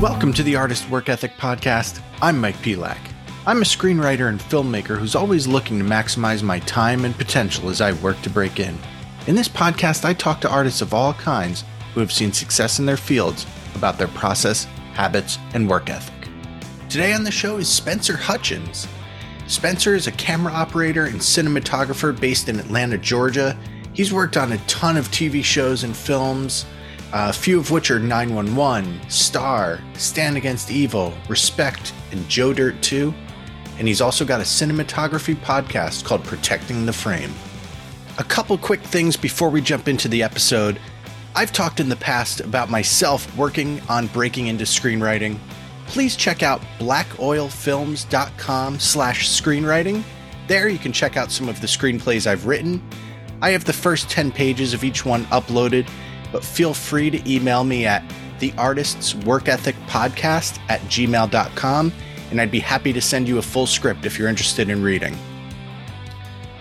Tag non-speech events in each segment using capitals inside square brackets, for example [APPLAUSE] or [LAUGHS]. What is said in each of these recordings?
Welcome to the Artist Work Ethic Podcast. I'm Mike Pelak. I'm a screenwriter and filmmaker who's always looking to maximize my time and potential as I work to break in. In this podcast, I talk to artists of all kinds who have seen success in their fields about their process, habits, and work ethic. Today on the show is Spencer Hutchins. Spencer is a camera operator and cinematographer based in Atlanta, Georgia. He's worked on a ton of TV shows and films, uh, a few of which are 911, Star, Stan Against Evil, Respect, and Joe Dirt 2. And he's also got a cinematography podcast called Protecting the Frame. A couple quick things before we jump into the episode. I've talked in the past about myself working on breaking into screenwriting. Please check out blackoilfilms.com slash screenwriting. There you can check out some of the screenplays I've written. I have the first 10 pages of each one uploaded, but feel free to email me at the artist's work ethic podcast at gmail.com and I'd be happy to send you a full script if you're interested in reading.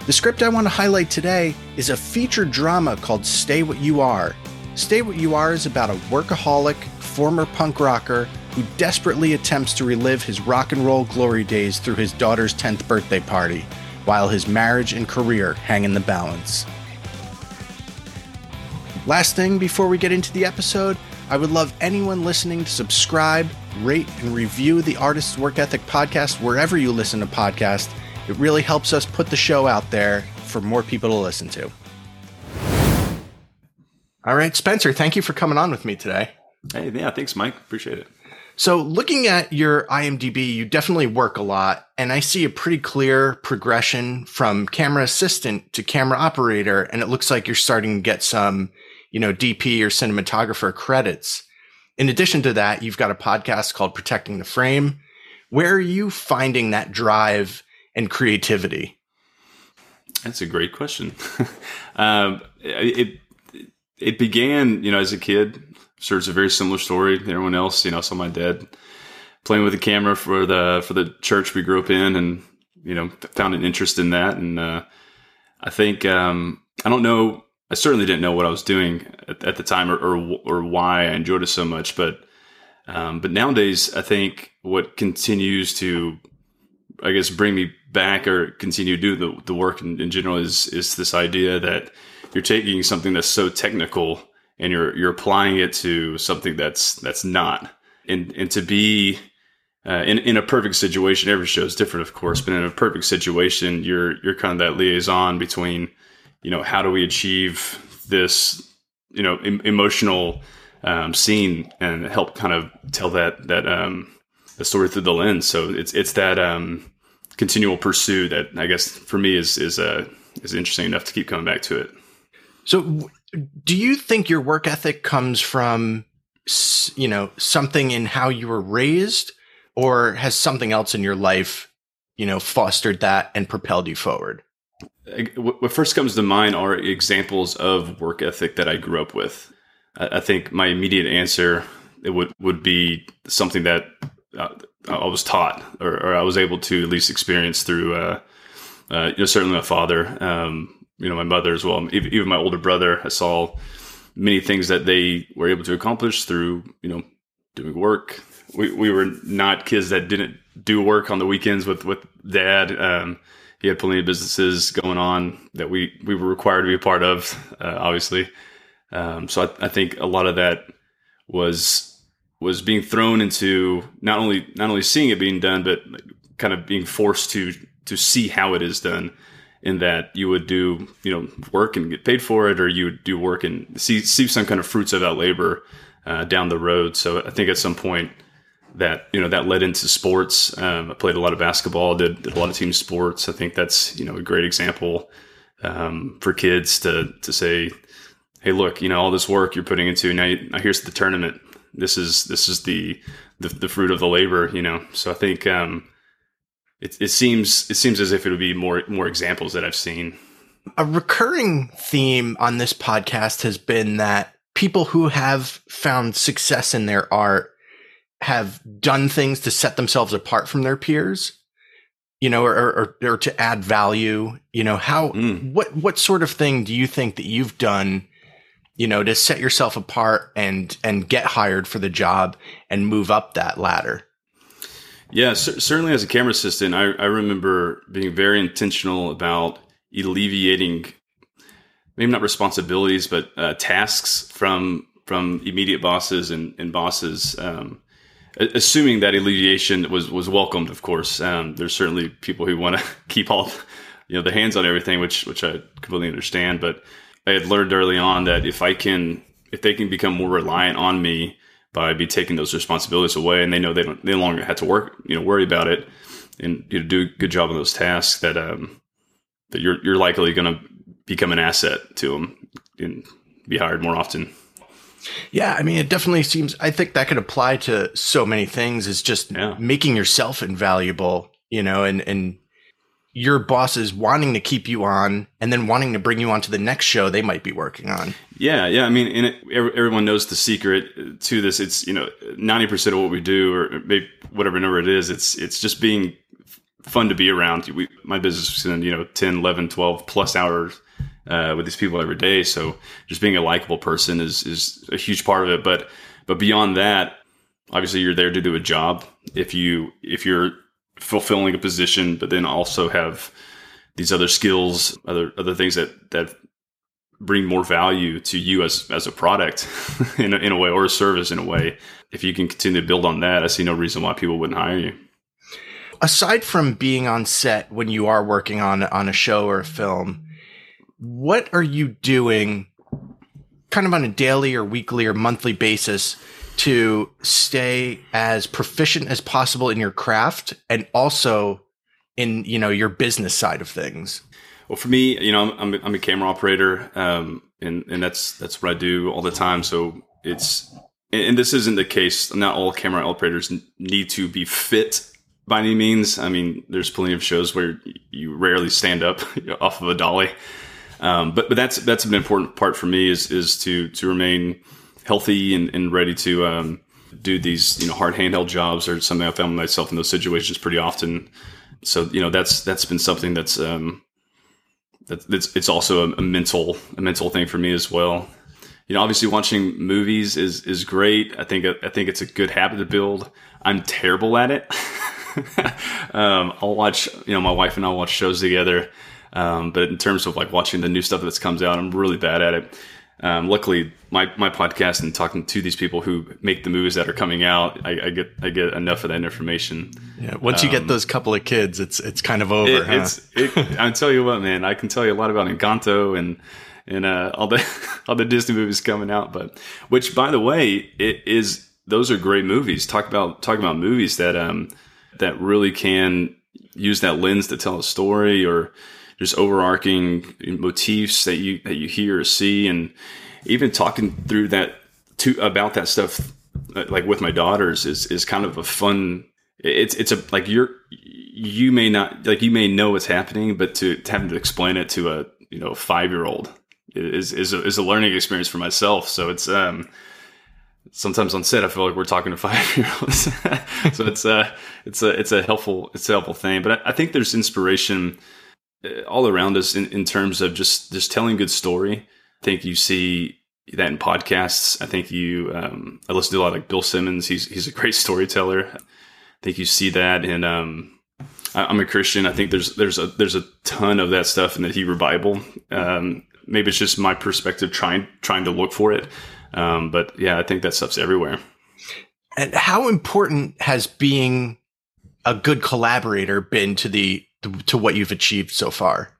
The script I want to highlight today is a feature drama called Stay What You Are. Stay What You Are is about a workaholic, former punk rocker who desperately attempts to relive his rock and roll glory days through his daughter's 10th birthday party, while his marriage and career hang in the balance. Last thing before we get into the episode, I would love anyone listening to subscribe, rate, and review the Artist's Work Ethic podcast wherever you listen to podcasts. It really helps us put the show out there for more people to listen to. All right, Spencer, thank you for coming on with me today. Hey, yeah, thanks, Mike. Appreciate it. So, looking at your IMDb, you definitely work a lot, and I see a pretty clear progression from camera assistant to camera operator, and it looks like you're starting to get some, you know, DP or cinematographer credits. In addition to that, you've got a podcast called Protecting the Frame. Where are you finding that drive and creativity? That's a great question. [LAUGHS] um, it it began, you know, as a kid. Sure, it's a very similar story to everyone else. You know, I saw my dad playing with the camera for the for the church we grew up in, and you know, found an interest in that. And uh, I think um, I don't know. I certainly didn't know what I was doing at, at the time, or, or, or why I enjoyed it so much. But um, but nowadays, I think what continues to, I guess, bring me back or continue to do the, the work in, in general is is this idea that you're taking something that's so technical and you're you're applying it to something that's that's not. And and to be uh, in in a perfect situation every show is different of course but in a perfect situation you're you're kind of that liaison between you know how do we achieve this you know em- emotional um, scene and help kind of tell that that um, the story through the lens. So it's it's that um, continual pursuit that I guess for me is is uh, is interesting enough to keep coming back to it. So do you think your work ethic comes from you know something in how you were raised? Or has something else in your life you know fostered that and propelled you forward? What first comes to mind are examples of work ethic that i grew up with. I think my immediate answer it would would be something that uh, i was taught or, or, i was able to at least experience through uh, uh, you know certainly my father. Um, you know my mother as well. Even my older brother, I saw many things that they were able to accomplish through you know doing work. We we were not kids that didn't do work on the weekends with with dad. Um, he had plenty of businesses going on that we we were required to be a part of, uh, obviously. Um, so I, I think a lot of that was was being thrown into not only not only seeing it being done, but kind of being forced to to see how it is done in that you would do you know work and get paid for it, or you would do work and see see some kind of fruits of that labor uh, down the road. So I think at some point that you know that led into sports. Um, I played a lot of basketball, did, did, a lot of team sports. I think that's you know a great example um, for kids to to say, hey, look, you know all this work you're putting into now. now here's the tournament. This is this is the, the the, fruit of the labor. You know, so I think um, it, it seems it seems as if it would be more more examples that I've seen. A recurring theme on this podcast has been that people who have found success in their art have done things to set themselves apart from their peers. you know, or, or, or to add value? You know, how, mm. what, what sort of thing do you think that you've done, you know, to set yourself apart and, and get hired for the job and move up that ladder? Yeah, c- certainly as a camera assistant, I, I remember being very intentional about alleviating maybe not responsibilities, but uh, tasks from from immediate bosses and, and bosses. Um, assuming that alleviation was was welcomed, of course. Um, there's certainly people who want to [LAUGHS] keep all you know the hands on everything, which which I completely understand. But I had learned early on that if I can if they can become more reliant on me by be taking those responsibilities away, and they know they don't they no longer have to work you know worry about it and you know, do a good job on those tasks that um that you're you're likely going to become an asset to them and be hired more often. Yeah, I mean, it definitely seems. I think that could apply to so many things. Is just yeah. making yourself invaluable, you know, and and your bosses wanting to keep you on, and then wanting to bring you on to the next show they might be working on. Yeah, yeah. I mean, it, everyone knows the secret to this. It's you know, ninety percent of what we do, or maybe whatever number it is, it's it's just being fun to be around. We, my business is in you know 10, 11, 12 plus hours uh, with these people every day. So just being a likable person is is a huge part of it. But but beyond that, obviously you're there to do a job. If you if you're fulfilling a position, but then also have these other skills, other other things that that bring more value to you as as a product [LAUGHS] in a, in a way or a service in a way. If you can continue to build on that, I see no reason why people wouldn't hire you. Aside from being on set when you are working on on a show or a film, what are you doing kind of on a daily or weekly or monthly basis to stay as proficient as possible in your craft and also in you know your business side of things. Well for me you know i'm, I'm, a camera operator um, and and that's that's what i do all the time. So it's and this isn't the case. Not all camera operators need to be fit by any means. I mean there's plenty of shows where you rarely stand up [LAUGHS] off of a dolly. Um, but but that's that's an important part for me is is to to remain healthy and, and ready to um, do these you know hard handheld jobs or something. I found myself in those situations pretty often. So you know that's that's been something that's um, that, that's it's also a, a mental a mental thing for me as well. You know, obviously watching movies is is great. I think I think it's a good habit to build. I'm terrible at it. [LAUGHS] um, I'll watch, you know, my wife and I watch shows together, um, but in terms of like watching the new stuff that comes out, I'm really bad at it. Um, luckily, my, my podcast and talking to these people who make the movies that are coming out, I, I get I get enough of that information. Yeah, once you get um, those couple of kids, it's it's kind of over. It, huh? It's it, I tell you what, man, I can tell you a lot about Encanto and and uh, all the [LAUGHS] all the Disney movies coming out. But which, by the way, it is those are great movies. Talk about talk about movies that um that really can use that lens to tell a story or just overarching motifs that you that you hear or see, and even talking through that to about that stuff, uh, like with my daughters, is is kind of a fun. It's it's a like you're you may not like you may know what's happening, but to, to having to explain it to a you know five year old is is a, is a learning experience for myself. So it's um sometimes on set I feel like we're talking to [LAUGHS] five year olds. [LAUGHS] so it's a uh, it's a it's a helpful it's a helpful thing. But I, I think there's inspiration all around us in, in terms of just just telling a good story. I think you see that in podcasts. I think you um, I listen to a lot like Bill Simmons. He's he's a great [LAUGHS] storyteller. I think you see that in um, I, am a Christian. I think there's there's a there's a ton of that stuff in the Hebrew Bible. Um, maybe it's just my perspective trying trying to look for it. Um, but yeah, I think that stuff's everywhere. And how important has being a good collaborator been to the to what you've achieved so far?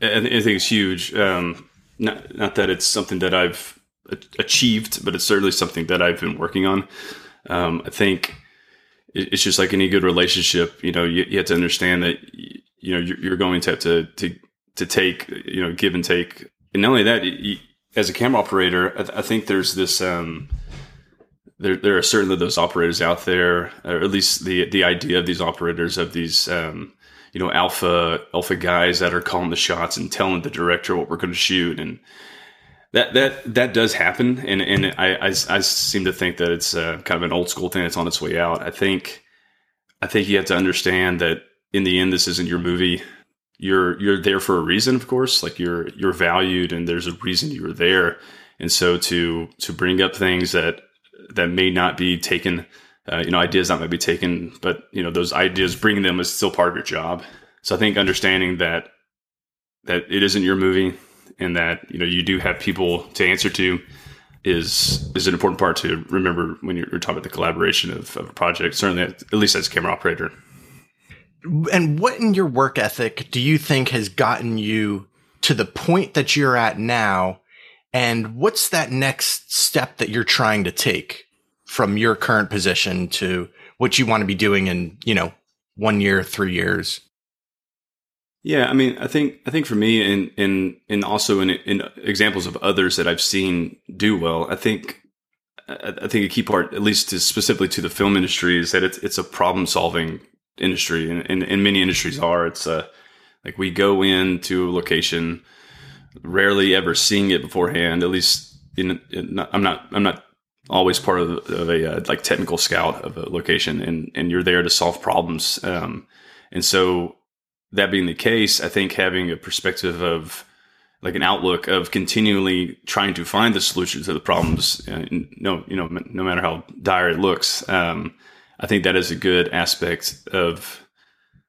I, think it's huge. Um, not not that it's something that I've achieved, but it's certainly something that I've been working on. Um, I think it's just like any good relationship. You know, you, you have to understand that you know you're, going to have to to to take you know give and take, and not only that, you, as a camera operator, I, I think there's this. Um, there, there are certainly those operators out there, or at least the the idea of these operators of these um, you know alpha alpha guys that are calling the shots and telling the director what we're going to shoot and that that that does happen and and I, I, I seem to think that it's uh, kind of an old school thing that's on its way out. I think I think you have to understand that in the end, this isn't your movie. You're you're there for a reason, of course. Like you're you're valued, and there's a reason you're there. And so to to bring up things that that may not be taken, uh, you know, ideas that might be taken, but you know, those ideas, bringing them is still part of your job. So I think understanding that that it isn't your movie, and that you know you do have people to answer to is is an important part to remember when you're, talking about the collaboration of, of a project. Certainly, at least as a camera operator. And what in your work ethic do you think has gotten you to the point that you're at now? And what's that next step that you're trying to take from your current position to what you want to be doing in, you know, one year, three years? Yeah, I mean, I think I think for me, and and and also in in examples of others that I've seen do well, I think I think a key part, at least to specifically to the film industry, is that it's it's a problem solving industry, and, and, and many industries are. It's a like we go into a location, rarely ever seeing it beforehand. At least in, in I'm not I'm not always part of, of a uh, like technical scout of a location, and and you're there to solve problems. Um, and so that being the case, I think having a perspective of like an outlook of continually trying to find the solution to the problems, uh, no, you know, no matter how dire it looks, um, I think that is a good aspect of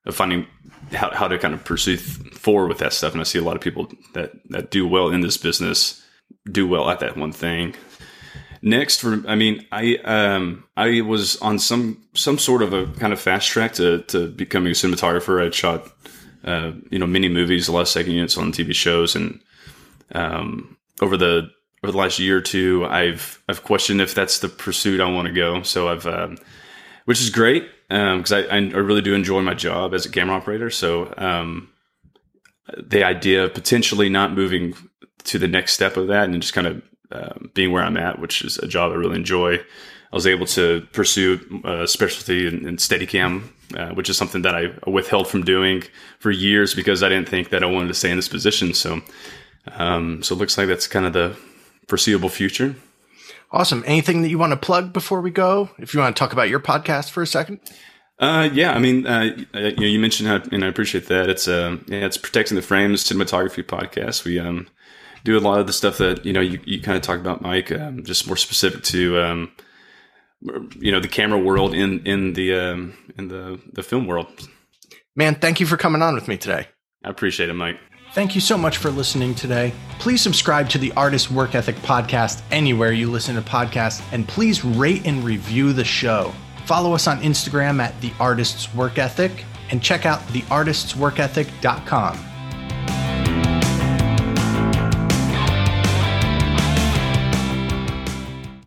of finding how, how to kind of pursue forward with that stuff. And I see a lot of people that that do well in this business do well at that one thing. Next, for I mean, I um I was on some some sort of a kind of fast track to to becoming a cinematographer. I'd shot uh, you know many movies, a lot of second units on TV shows, and um over the over the last year or two, I've I've questioned if that's the pursuit I want to go. So I've um, which is great because um, I, I really do enjoy my job as a camera operator. So um, the idea of potentially not moving to the next step of that and just kind of um, being where I'm at, which is a job I really enjoy. I was able to pursue a specialty in, in Steadicam, uh, which is something that I withheld from doing for years because I didn't think that I wanted to stay in this position. So, um, so it looks like that's kind of the foreseeable future. Awesome. Anything that you want to plug before we go? If you want to talk about your podcast for a second. Uh, yeah, I mean, uh, you know, you mentioned how, and I appreciate that. It's uh, yeah, it's protecting the frames cinematography podcast. We um do a lot of the stuff that you know you, you kind of talk about, Mike. Um, just more specific to um, you know, the camera world in in the um in the the film world. Man, thank you for coming on with me today. I appreciate it, Mike. Thank you so much for listening today. Please subscribe to the Artist Work Ethic podcast anywhere you listen to podcasts, and please rate and review the show. Follow us on Instagram at The Artist's Work Ethic and check out theartistsworkethic.com.